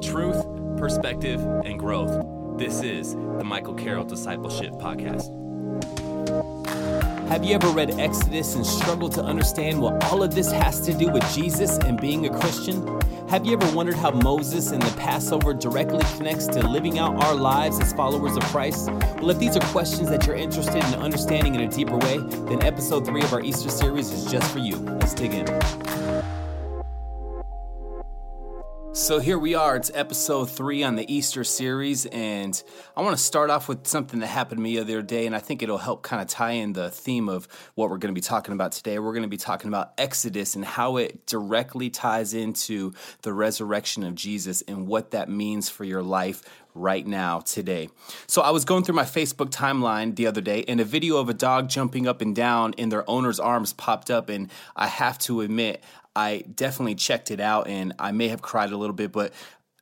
truth, perspective, and growth. This is the Michael Carroll Discipleship Podcast. Have you ever read Exodus and struggled to understand what all of this has to do with Jesus and being a Christian? Have you ever wondered how Moses and the Passover directly connects to living out our lives as followers of Christ? Well, if these are questions that you're interested in understanding in a deeper way, then episode three of our Easter series is just for you. Let's dig in. So here we are. It's episode three on the Easter series, and I want to start off with something that happened to me the other day, and I think it'll help kind of tie in the theme of what we're going to be talking about today. We're going to be talking about Exodus and how it directly ties into the resurrection of Jesus and what that means for your life right now today. So I was going through my Facebook timeline the other day and a video of a dog jumping up and down in their owner's arms popped up and I have to admit I definitely checked it out and I may have cried a little bit, but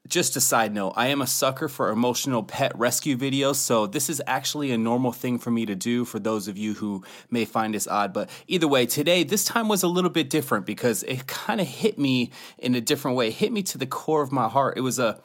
just a side note, I am a sucker for emotional pet rescue videos, so this is actually a normal thing for me to do for those of you who may find this odd. But either way, today, this time was a little bit different because it kind of hit me in a different way, it hit me to the core of my heart. It was a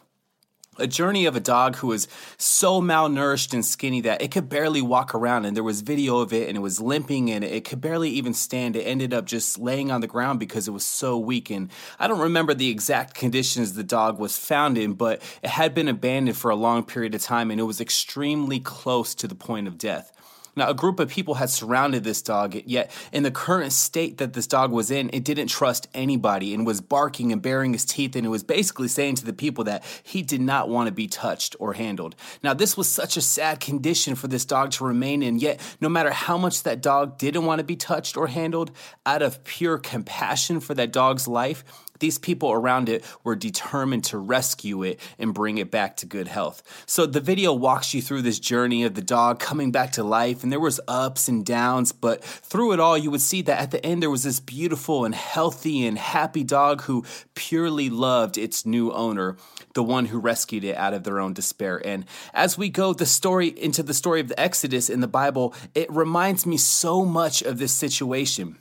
a journey of a dog who was so malnourished and skinny that it could barely walk around and there was video of it and it was limping and it could barely even stand. It ended up just laying on the ground because it was so weak and i don't remember the exact conditions the dog was found in but it had been abandoned for a long period of time and it was extremely close to the point of death now, a group of people had surrounded this dog, yet in the current state that this dog was in, it didn't trust anybody and was barking and baring his teeth, and it was basically saying to the people that he did not want to be touched or handled. Now, this was such a sad condition for this dog to remain in, yet no matter how much that dog didn't want to be touched or handled, out of pure compassion for that dog's life, these people around it were determined to rescue it and bring it back to good health. So the video walks you through this journey of the dog coming back to life and there was ups and downs, but through it all you would see that at the end there was this beautiful and healthy and happy dog who purely loved its new owner, the one who rescued it out of their own despair. And as we go the story into the story of the Exodus in the Bible, it reminds me so much of this situation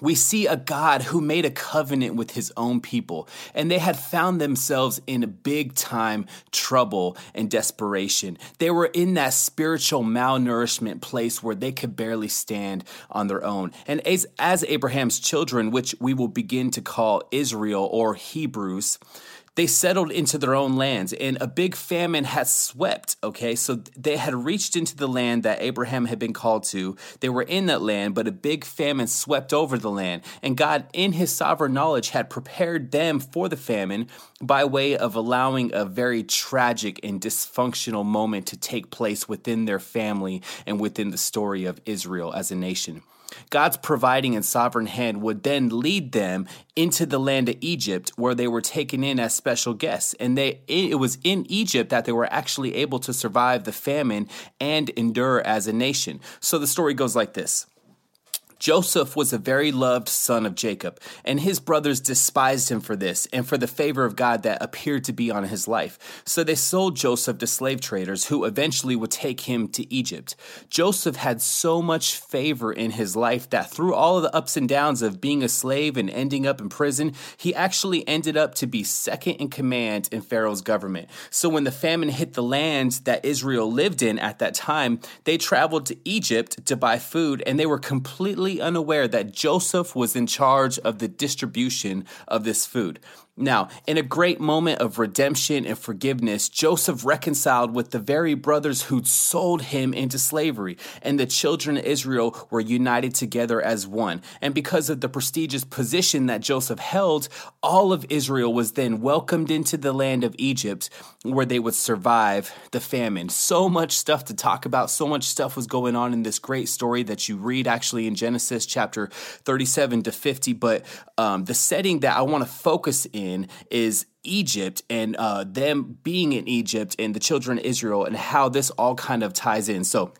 we see a God who made a covenant with his own people, and they had found themselves in big time trouble and desperation. They were in that spiritual malnourishment place where they could barely stand on their own. And as, as Abraham's children, which we will begin to call Israel or Hebrews, they settled into their own lands and a big famine had swept okay? So they had reached into the land that abraham had been called to. They were in that land but a big famine swept over the land. And god in his sovereign knowledge had prepared them for the famine by way of allowing a very tragic and dysfunctional moment to take place within their family and within the story of israel as a nation God's providing and sovereign hand would then lead them into the land of Egypt where they were taken in as special guests. And they it was in Egypt that they were actually able to survive the famine and endure as a nation. So the story goes like this. Joseph was a very loved son of Jacob, and his brothers despised him for this and for the favor of God that appeared to be on his life. So they sold Joseph to slave traders who eventually would take him to Egypt. Joseph had so much favor in his life that through all of the ups and downs of being a slave and ending up in prison, he actually ended up to be second in command in Pharaoh's government. So when the famine hit the land that Israel lived in at that time, they traveled to Egypt to buy food and they were completely unaware that Joseph was in charge of the distribution of this food. Now, in a great moment of redemption and forgiveness, Joseph reconciled with the very brothers who'd sold him into slavery, and the children of Israel were united together as one. And because of the prestigious position that Joseph held, all of Israel was then welcomed into the land of Egypt where they would survive the famine. So much stuff to talk about, so much stuff was going on in this great story that you read actually in Genesis chapter 37 to 50. But um, the setting that I want to focus in in is Egypt and uh, them being in Egypt and the children of Israel and how this all kind of ties in. So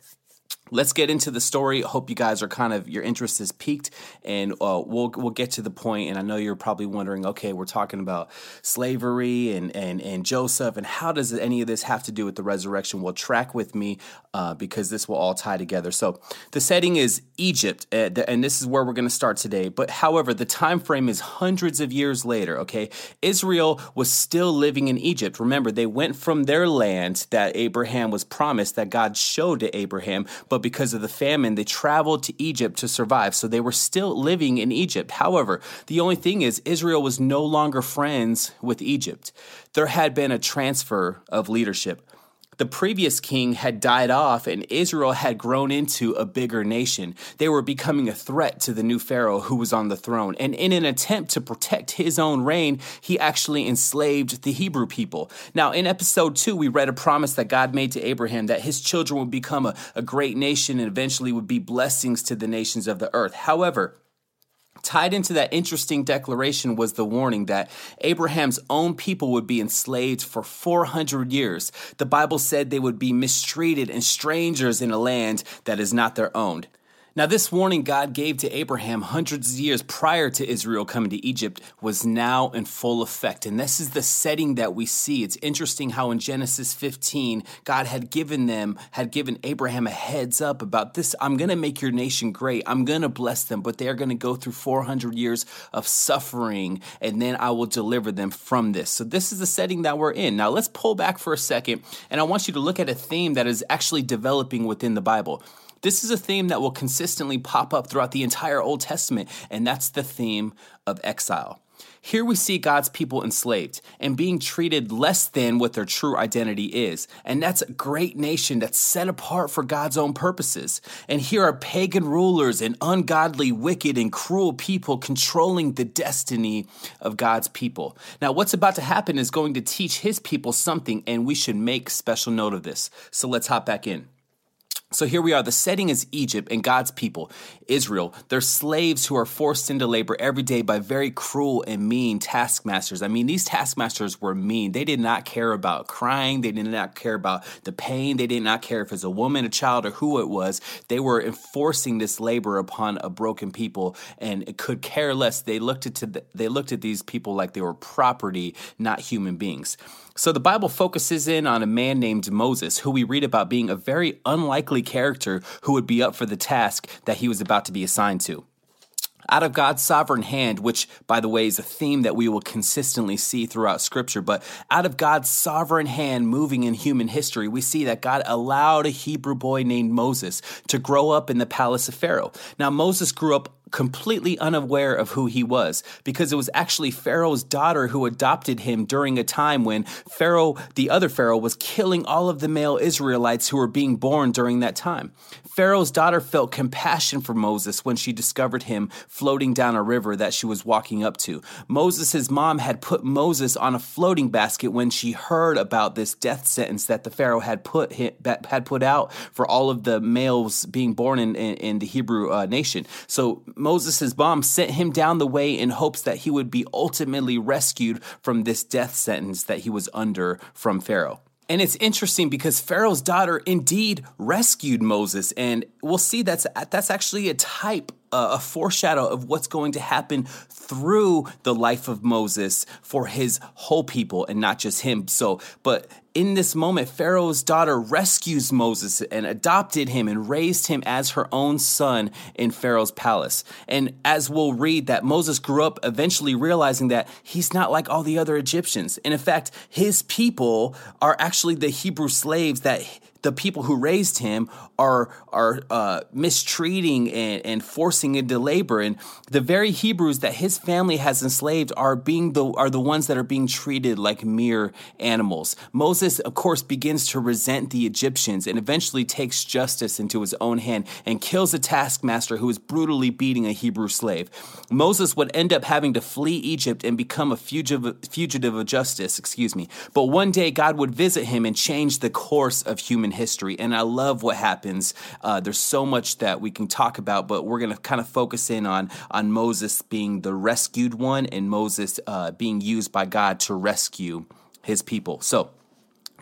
let's get into the story. Hope you guys are kind of your interest is peaked, and uh, we'll we'll get to the point. And I know you're probably wondering, okay, we're talking about slavery and and and Joseph, and how does any of this have to do with the resurrection? Well, track with me uh, because this will all tie together. So the setting is Egypt, uh, and this is where we're going to start today. But however, the time frame is hundreds of years later. Okay, Israel was still living in Egypt. Remember, they went from their land that Abraham was promised that God showed to Abraham, but because of the famine, they traveled to Egypt to survive. So they were still living in Egypt. However, the only thing is, Israel was no longer friends with Egypt. There had been a transfer of leadership the previous king had died off and Israel had grown into a bigger nation. They were becoming a threat to the new Pharaoh who was on the throne. And in an attempt to protect his own reign, he actually enslaved the Hebrew people. Now, in episode two, we read a promise that God made to Abraham that his children would become a, a great nation and eventually would be blessings to the nations of the earth. However, Tied into that interesting declaration was the warning that Abraham's own people would be enslaved for 400 years. The Bible said they would be mistreated and strangers in a land that is not their own. Now, this warning God gave to Abraham hundreds of years prior to Israel coming to Egypt was now in full effect. And this is the setting that we see. It's interesting how in Genesis 15, God had given them, had given Abraham a heads up about this. I'm going to make your nation great. I'm going to bless them, but they are going to go through 400 years of suffering, and then I will deliver them from this. So, this is the setting that we're in. Now, let's pull back for a second, and I want you to look at a theme that is actually developing within the Bible. This is a theme that will consistently pop up throughout the entire Old Testament, and that's the theme of exile. Here we see God's people enslaved and being treated less than what their true identity is. And that's a great nation that's set apart for God's own purposes. And here are pagan rulers and ungodly, wicked, and cruel people controlling the destiny of God's people. Now, what's about to happen is going to teach his people something, and we should make special note of this. So let's hop back in. So here we are. The setting is Egypt and God's people, Israel. They're slaves who are forced into labor every day by very cruel and mean taskmasters. I mean, these taskmasters were mean. They did not care about crying. They did not care about the pain. They did not care if it's a woman, a child, or who it was. They were enforcing this labor upon a broken people and could care less. They looked at the, they looked at these people like they were property, not human beings. So the Bible focuses in on a man named Moses, who we read about being a very unlikely character who would be up for the task that he was about to be assigned to. Out of God's sovereign hand, which, by the way, is a theme that we will consistently see throughout Scripture, but out of God's sovereign hand moving in human history, we see that God allowed a Hebrew boy named Moses to grow up in the palace of Pharaoh. Now, Moses grew up completely unaware of who he was because it was actually Pharaoh's daughter who adopted him during a time when Pharaoh, the other Pharaoh, was killing all of the male Israelites who were being born during that time. Pharaoh's daughter felt compassion for Moses when she discovered him floating down a river that she was walking up to. Moses' mom had put Moses on a floating basket when she heard about this death sentence that the Pharaoh had put had put out for all of the males being born in, in, in the Hebrew uh, nation. So Moses' mom sent him down the way in hopes that he would be ultimately rescued from this death sentence that he was under from Pharaoh. And it's interesting because Pharaoh's daughter indeed rescued Moses, and we'll see that's that's actually a type, a foreshadow of what's going to happen through the life of Moses for his whole people and not just him. So, but in this moment, Pharaoh's daughter rescues Moses and adopted him and raised him as her own son in Pharaoh's palace. And as we'll read, that Moses grew up eventually realizing that he's not like all the other Egyptians. And in fact, his people are actually the Hebrew slaves that the people who raised him are are uh, mistreating and, and forcing into labor, and the very Hebrews that his family has enslaved are being the are the ones that are being treated like mere animals. Moses, of course, begins to resent the Egyptians and eventually takes justice into his own hand and kills a taskmaster who is brutally beating a Hebrew slave. Moses would end up having to flee Egypt and become a fugitive fugitive of justice. Excuse me, but one day God would visit him and change the course of human history. And I love what happens. Uh, there's so much that we can talk about, but we're going to kind of focus in on on Moses being the rescued one and Moses uh, being used by God to rescue his people. So.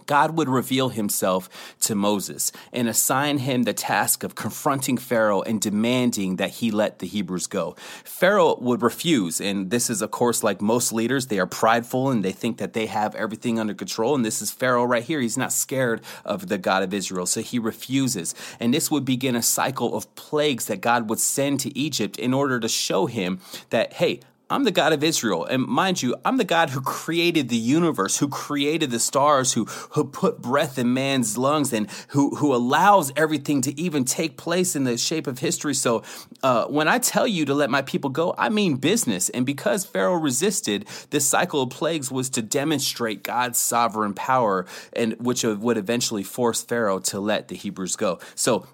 God would reveal himself to Moses and assign him the task of confronting Pharaoh and demanding that he let the Hebrews go. Pharaoh would refuse, and this is, of course, like most leaders, they are prideful and they think that they have everything under control. And this is Pharaoh right here. He's not scared of the God of Israel, so he refuses. And this would begin a cycle of plagues that God would send to Egypt in order to show him that, hey, I'm the God of Israel. And mind you, I'm the God who created the universe, who created the stars, who, who put breath in man's lungs, and who, who allows everything to even take place in the shape of history. So uh, when I tell you to let my people go, I mean business. And because Pharaoh resisted, this cycle of plagues was to demonstrate God's sovereign power, and which would eventually force Pharaoh to let the Hebrews go. So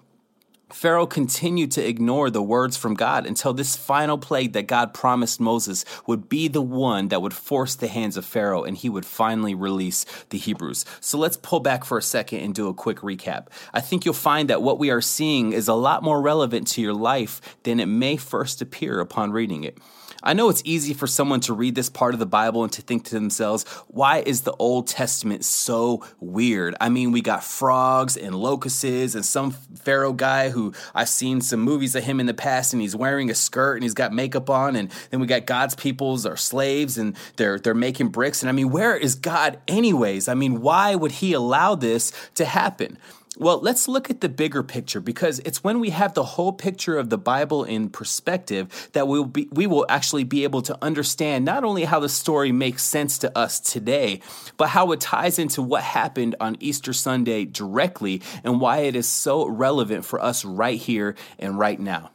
Pharaoh continued to ignore the words from God until this final plague that God promised Moses would be the one that would force the hands of Pharaoh and he would finally release the Hebrews. So let's pull back for a second and do a quick recap. I think you'll find that what we are seeing is a lot more relevant to your life than it may first appear upon reading it. I know it's easy for someone to read this part of the Bible and to think to themselves, why is the Old Testament so weird? I mean, we got frogs and locusts and some Pharaoh guy who I've seen some movies of him in the past and he's wearing a skirt and he's got makeup on and then we got God's peoples are slaves and they're they're making bricks and I mean, where is God anyways? I mean, why would he allow this to happen? Well, let's look at the bigger picture because it's when we have the whole picture of the Bible in perspective that we'll be, we will actually be able to understand not only how the story makes sense to us today, but how it ties into what happened on Easter Sunday directly and why it is so relevant for us right here and right now.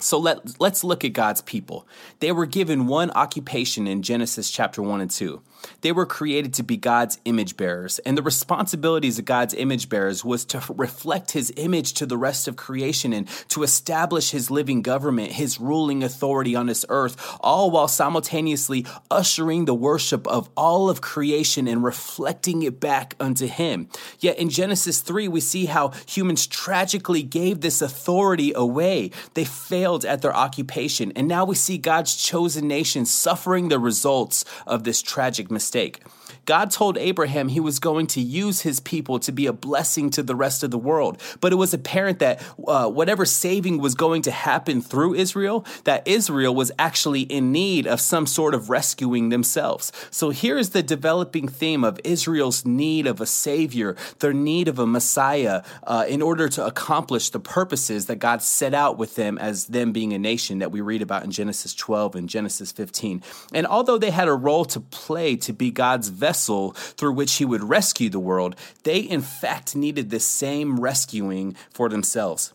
So let, let's look at God's people. They were given one occupation in Genesis chapter 1 and 2. They were created to be God's image bearers, and the responsibilities of God's image bearers was to reflect his image to the rest of creation and to establish his living government, his ruling authority on this earth, all while simultaneously ushering the worship of all of creation and reflecting it back unto him. Yet in Genesis 3, we see how humans tragically gave this authority away. They failed at their occupation, and now we see God's chosen nation suffering the results of this tragic mistake. God told Abraham he was going to use his people to be a blessing to the rest of the world. But it was apparent that uh, whatever saving was going to happen through Israel, that Israel was actually in need of some sort of rescuing themselves. So here is the developing theme of Israel's need of a savior, their need of a Messiah, uh, in order to accomplish the purposes that God set out with them as them being a nation that we read about in Genesis 12 and Genesis 15. And although they had a role to play to be God's vessel, vessel through which he would rescue the world, they in fact needed the same rescuing for themselves.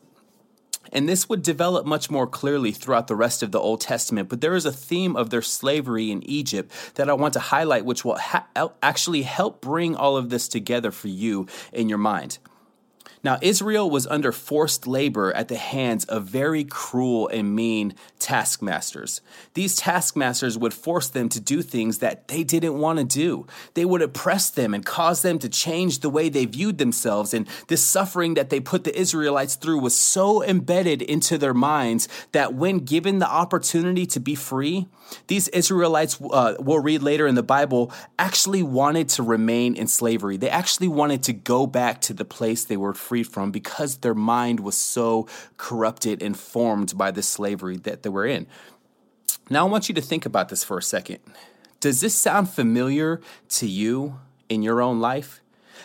And this would develop much more clearly throughout the rest of the Old Testament. But there is a theme of their slavery in Egypt that I want to highlight, which will ha- actually help bring all of this together for you in your mind. Now, Israel was under forced labor at the hands of very cruel and mean taskmasters. These taskmasters would force them to do things that they didn't want to do. They would oppress them and cause them to change the way they viewed themselves. And this suffering that they put the Israelites through was so embedded into their minds that when given the opportunity to be free, these Israelites, uh, we'll read later in the Bible, actually wanted to remain in slavery. They actually wanted to go back to the place they were free from because their mind was so corrupted and formed by the slavery that they were in. Now, I want you to think about this for a second. Does this sound familiar to you in your own life?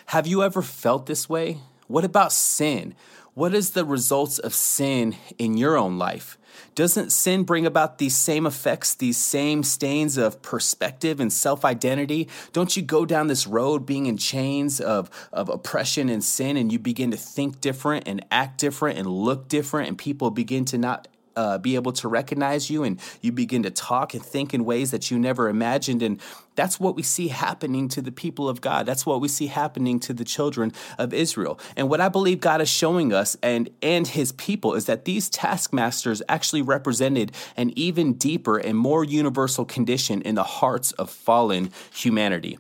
Have you ever felt this way? What about sin? What is the results of sin in your own life? Doesn't sin bring about these same effects, these same stains of perspective and self identity? Don't you go down this road being in chains of, of oppression and sin, and you begin to think different and act different and look different, and people begin to not uh, be able to recognize you and you begin to talk and think in ways that you never imagined. And that's what we see happening to the people of God. That's what we see happening to the children of Israel. And what I believe God is showing us and, and his people is that these taskmasters actually represented an even deeper and more universal condition in the hearts of fallen humanity.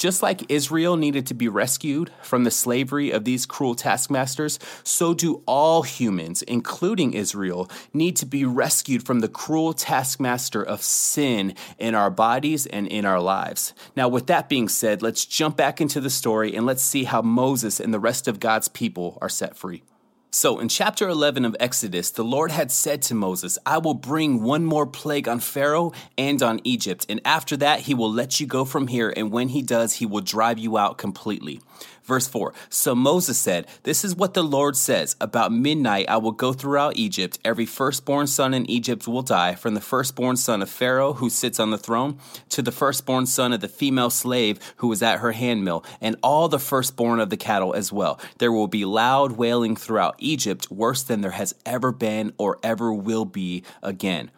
Just like Israel needed to be rescued from the slavery of these cruel taskmasters, so do all humans, including Israel, need to be rescued from the cruel taskmaster of sin in our bodies and in our lives. Now, with that being said, let's jump back into the story and let's see how Moses and the rest of God's people are set free. So, in chapter 11 of Exodus, the Lord had said to Moses, I will bring one more plague on Pharaoh and on Egypt, and after that, he will let you go from here, and when he does, he will drive you out completely. Verse 4 So Moses said, This is what the Lord says About midnight I will go throughout Egypt. Every firstborn son in Egypt will die, from the firstborn son of Pharaoh who sits on the throne to the firstborn son of the female slave who was at her handmill, and all the firstborn of the cattle as well. There will be loud wailing throughout Egypt, worse than there has ever been or ever will be again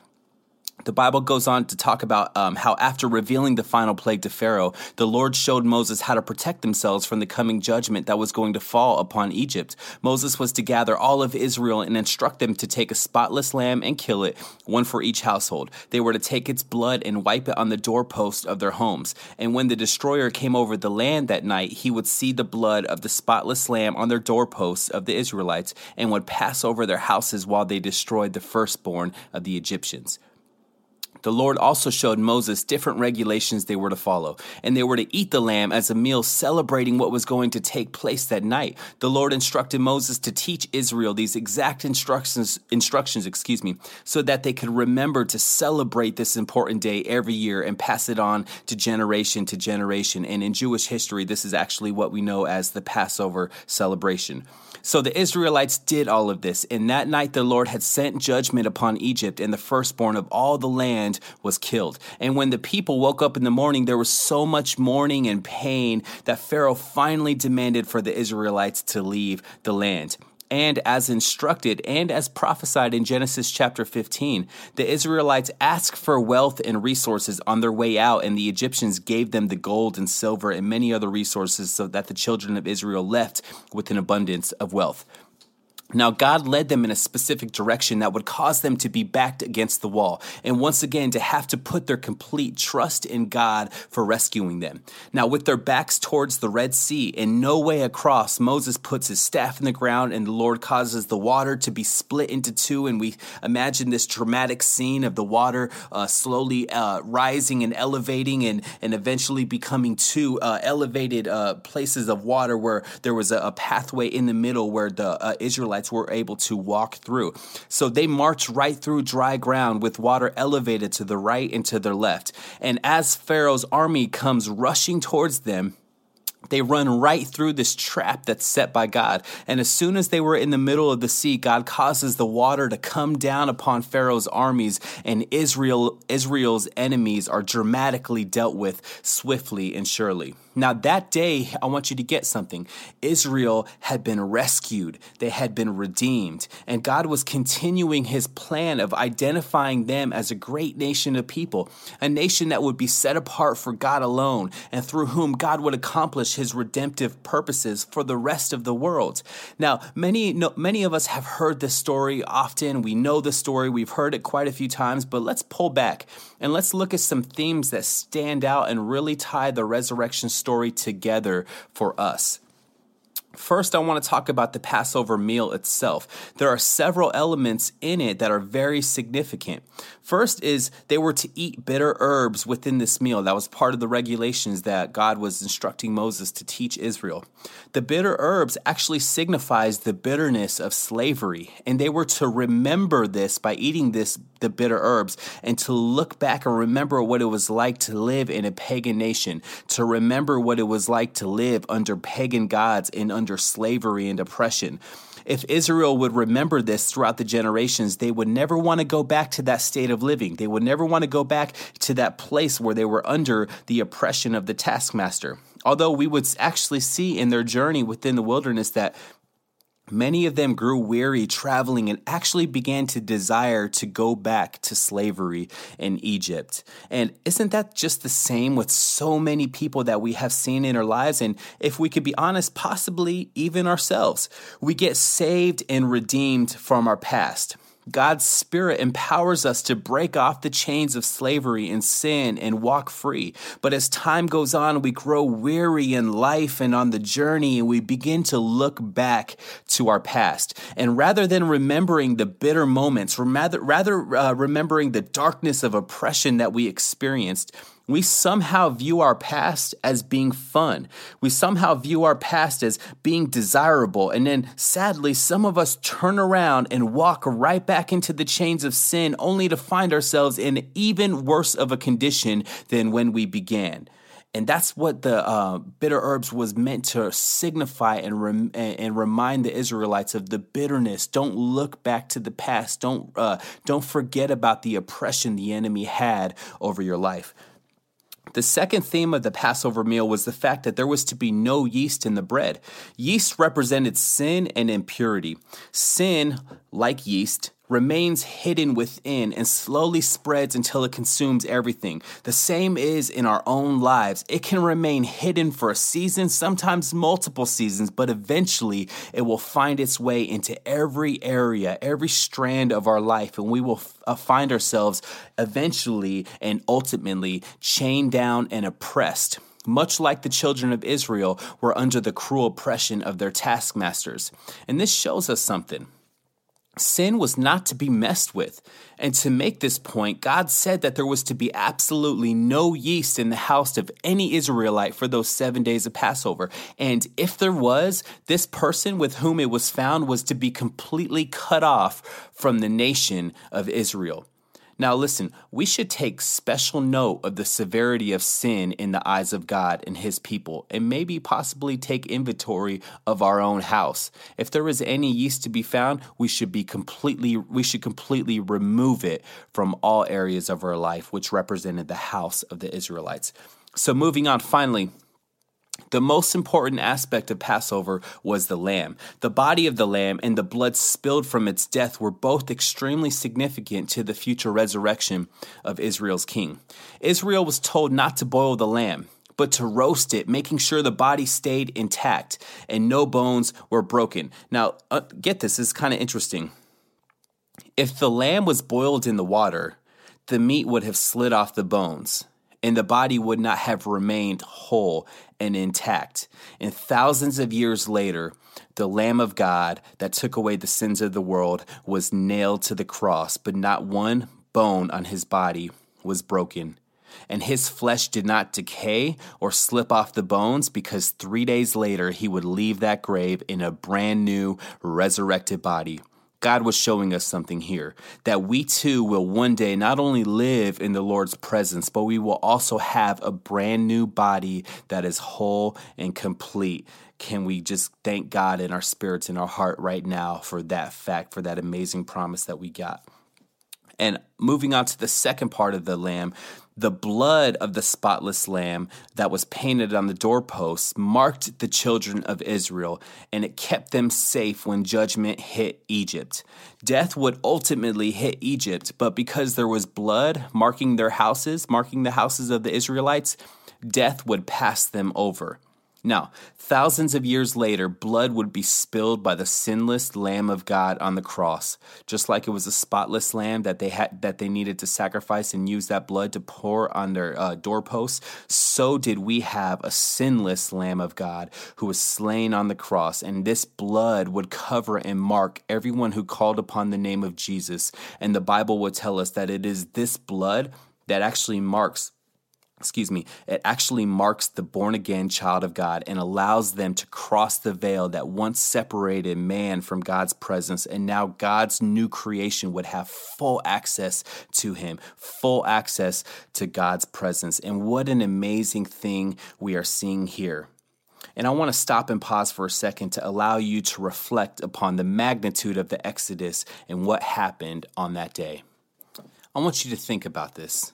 the Bible goes on to talk about um, how, after revealing the final plague to Pharaoh, the Lord showed Moses how to protect themselves from the coming judgment that was going to fall upon Egypt. Moses was to gather all of Israel and instruct them to take a spotless lamb and kill it, one for each household. They were to take its blood and wipe it on the doorpost of their homes. And when the destroyer came over the land that night, he would see the blood of the spotless lamb on their doorposts of the Israelites and would pass over their houses while they destroyed the firstborn of the Egyptians the Lord also showed Moses different regulations they were to follow, and they were to eat the lamb as a meal celebrating what was going to take place that night. The Lord instructed Moses to teach Israel these exact instructions, instructions, excuse me, so that they could remember to celebrate this important day every year and pass it on to generation to generation. And in Jewish history, this is actually what we know as the Passover celebration. So the Israelites did all of this, and that night the Lord had sent judgment upon Egypt, and the firstborn of all the land was killed. And when the people woke up in the morning, there was so much mourning and pain that Pharaoh finally demanded for the Israelites to leave the land and as instructed and as prophesied in Genesis chapter 15, the Israelites asked for wealth and resources on their way out, and the Egyptians gave them the gold and silver and many other resources so that the children of Israel left with an abundance of wealth. Now, God led them in a specific direction that would cause them to be backed against the wall, and once again to have to put their complete trust in God for rescuing them. Now, with their backs towards the Red Sea and no way across, Moses puts his staff in the ground, and the Lord causes the water to be split into two. And we imagine this dramatic scene of the water uh, slowly uh, rising and elevating, and, and eventually becoming two uh, elevated uh, places of water where there was a, a, pathway in the middle where the uh, Israelites Israelites were able to walk through. So they marched right through dry ground with water elevated to the right and to their left. And as Pharaoh's army comes rushing towards them, they run right through this trap that's set by God. And as soon as they were in the middle of the sea, God causes the water to come down upon Pharaoh's armies, and Israel, Israel's enemies are dramatically dealt with swiftly and surely. Now, that day, I want you to get something. Israel had been rescued, they had been redeemed, and God was continuing his plan of identifying them as a great nation of people, a nation that would be set apart for God alone, and through whom God would accomplish his redemptive purposes for the rest of the world. Now, many, no, many of us have heard this story often. We know the story, we've heard it quite a few times, but let's pull back and let's look at some themes that stand out and really tie the resurrection story together for us. First, I want to talk about the Passover meal itself. There are several elements in it that are very significant. First is they were to eat bitter herbs within this meal. That was part of the regulations that God was instructing Moses to teach Israel. The bitter herbs actually signifies the bitterness of slavery, and they were to remember this by eating this the bitter herbs and to look back and remember what it was like to live in a pagan nation, to remember what it was like to live under pagan gods and under slavery and oppression. If Israel would remember this throughout the generations, they would never want to go back to that state of living. They would never want to go back to that place where they were under the oppression of the taskmaster. Although we would actually see in their journey within the wilderness that Many of them grew weary traveling and actually began to desire to go back to slavery in Egypt. And isn't that just the same with so many people that we have seen in our lives? And if we could be honest, possibly even ourselves, we get saved and redeemed from our past. God's Spirit empowers us to break off the chains of slavery and sin and walk free. But as time goes on, we grow weary in life and on the journey, and we begin to look back to our past. And rather than remembering the bitter moments, rather, rather uh, remembering the darkness of oppression that we experienced, we somehow view our past as being fun. We somehow view our past as being desirable. And then sadly, some of us turn around and walk right back into the chains of sin only to find ourselves in even worse of a condition than when we began. And that's what the uh, bitter herbs was meant to signify and, rem- and remind the Israelites of the bitterness. Don't look back to the past. Don't uh, don't forget about the oppression the enemy had over your life. The second theme of the Passover meal was the fact that there was to be no yeast in the bread. Yeast represented sin and impurity. Sin, like yeast, remains hidden within and slowly spreads until it consumes everything. The same is in our own lives. It can remain hidden for a season, sometimes multiple seasons, but eventually it will find its way into every area, every strand of our life, and we will uh, find ourselves eventually and ultimately chained down and oppressed much like the children of Israel were under the cruel oppression of their taskmasters. And this shows us something. Sin was not to be messed with. And to make this point, God said that there was to be absolutely no yeast in the house of any Israelite for those seven days of Passover. And if there was, this person with whom it was found was to be completely cut off from the nation of Israel. Now, listen, we should take special note of the severity of sin in the eyes of God and His people, and maybe possibly take inventory of our own house. If there is any yeast to be found, we should be completely we should completely remove it from all areas of our life, which represented the house of the Israelites. So, moving on, finally, the most important aspect of Passover was the lamb. The body of the lamb and the blood spilled from its death were both extremely significant to the future resurrection of Israel's king. Israel was told not to boil the lamb, but to roast it, making sure the body stayed intact and no bones were broken. Now, uh, get this, this is kind of interesting. If the lamb was boiled in the water, the meat would have slid off the bones and the body would not have remained whole and intact. And thousands of years later, the Lamb of God that took away the sins of the world was nailed to the cross, but not one bone on his body was broken. And his flesh did not decay or slip off the bones because three days later he would leave that grave in a brand new resurrected body. God was showing us something here that we too will one day not only live in the Lord's presence, but we will also have a brand new body that is whole and complete. Can we just thank God in our spirits, in our heart right now for that fact, for that amazing promise that we got? And moving on to the second part of the lamb, the blood of the spotless lamb that was painted on the doorposts marked the children of Israel, and it kept them safe when judgment hit Egypt. Death would ultimately hit Egypt, but because there was blood marking their houses, marking the houses of the Israelites, death would pass them over. Now, thousands of years later, blood would be spilled by the sinless Lamb of God on the cross, just like it was a spotless lamb that they had that they needed to sacrifice and use that blood to pour on their uh, doorposts. So did we have a sinless Lamb of God who was slain on the cross, and this blood would cover and mark everyone who called upon the name of Jesus. And the Bible would tell us that it is this blood that actually marks excuse me, it actually marks the born again child of God and allows them to cross the veil that once separated man from God's presence. And now God's new creation would have full access to him, full access to God's presence. And what an amazing thing we are seeing here. And I want to stop and pause for a second to allow you to reflect upon the magnitude of the Exodus and what happened on that day. I want you to think about this.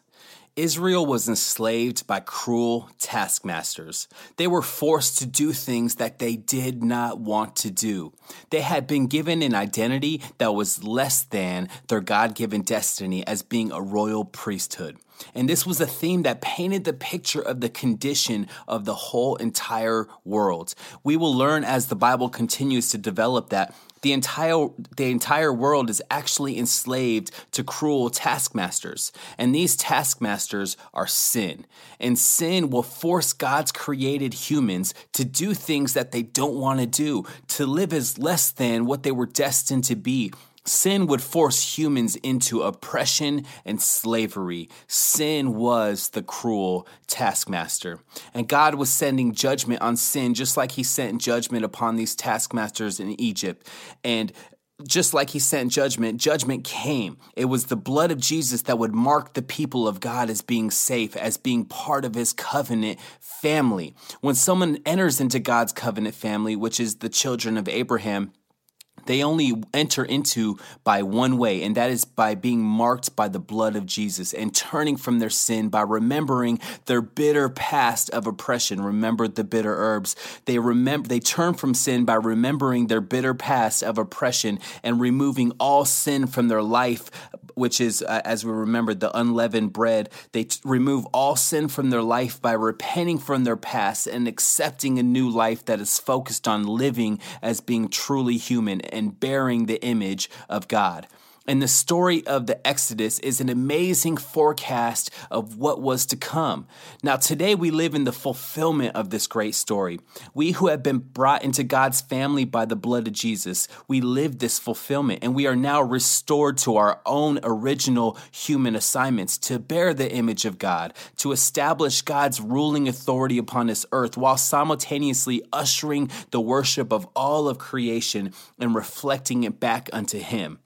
Israel was enslaved by cruel taskmasters. They were forced to do things that they did not want to do. They had been given an identity that was less than their God given destiny as being a royal priesthood. And this was a theme that painted the picture of the condition of the whole entire world. We will learn as the Bible continues to develop that the entire the entire world is actually enslaved to cruel taskmasters. And these taskmasters are sin. And sin will force God's created humans to do things that they don't want to do to live as less than what they were destined to be Sin would force humans into oppression and slavery. Sin was the cruel taskmaster. And God was sending judgment on sin just like he sent judgment upon these taskmasters in Egypt. And just like he sent judgment, judgment came. It was the blood of Jesus that would mark the people of God as being safe, as being part of his covenant family. When someone enters into God's covenant family, which is the children of Abraham, they only enter into by one way, and that is by being marked by the blood of Jesus and turning from their sin by remembering their bitter past of oppression. Remember the bitter herbs. They remember they turn from sin by remembering their bitter past of oppression and removing all sin from their life, which is uh, as we remember the unleavened bread. They t- remove all sin from their life by repenting from their past and accepting a new life that is focused on living as being truly human and bearing the image of God. And the story of the Exodus is an amazing forecast of what was to come. Now, today we live in the fulfillment of this great story. We who have been brought into God's family by the blood of Jesus, we live this fulfillment and we are now restored to our own original human assignments to bear the image of God, to establish God's ruling authority upon this earth while simultaneously ushering the worship of all of creation and reflecting it back unto Him.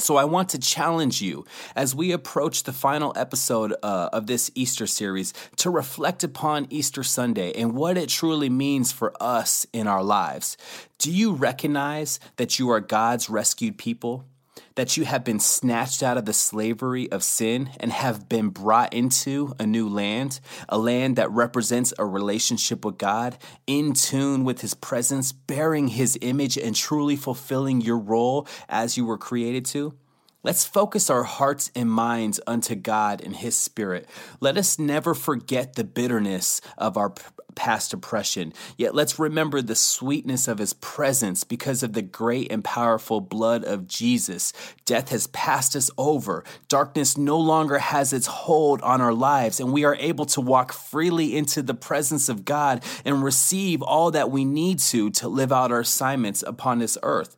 So, I want to challenge you as we approach the final episode uh, of this Easter series to reflect upon Easter Sunday and what it truly means for us in our lives. Do you recognize that you are God's rescued people? That you have been snatched out of the slavery of sin and have been brought into a new land, a land that represents a relationship with God, in tune with His presence, bearing His image, and truly fulfilling your role as you were created to? Let's focus our hearts and minds unto God and His Spirit. Let us never forget the bitterness of our past oppression, yet let's remember the sweetness of His presence because of the great and powerful blood of Jesus. Death has passed us over, darkness no longer has its hold on our lives, and we are able to walk freely into the presence of God and receive all that we need to to live out our assignments upon this earth.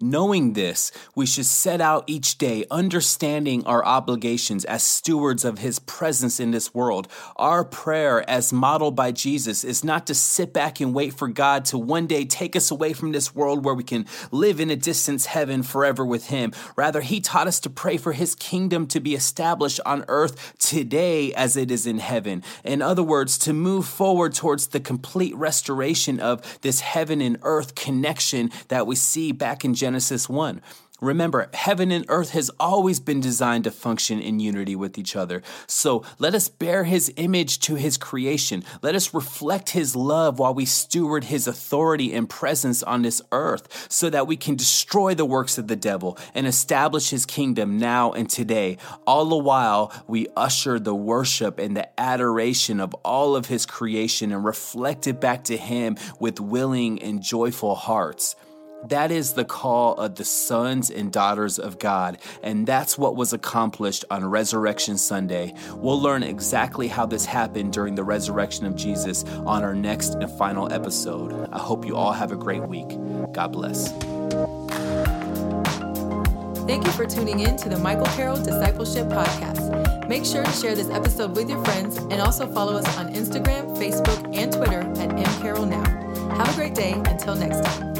Knowing this, we should set out each day understanding our obligations as stewards of His presence in this world. Our prayer, as modeled by Jesus, is not to sit back and wait for God to one day take us away from this world where we can live in a distant heaven forever with Him. Rather, He taught us to pray for His kingdom to be established on earth today as it is in heaven. In other words, to move forward towards the complete restoration of this heaven and earth connection that we see back Genesis 1. Remember, heaven and earth has always been designed to function in unity with each other. So let us bear his image to his creation. Let us reflect his love while we steward his authority and presence on this earth so that we can destroy the works of the devil and establish his kingdom now and today. All the while, we usher the worship and the adoration of all of his creation and reflect it back to him with willing and joyful hearts. That is the call of the sons and daughters of God, and that's what was accomplished on Resurrection Sunday. We'll learn exactly how this happened during the resurrection of Jesus on our next and final episode. I hope you all have a great week. God bless. Thank you for tuning in to the Michael Carroll Discipleship Podcast. Make sure to share this episode with your friends and also follow us on Instagram, Facebook, and Twitter at mcarrollnow. Have a great day. Until next time.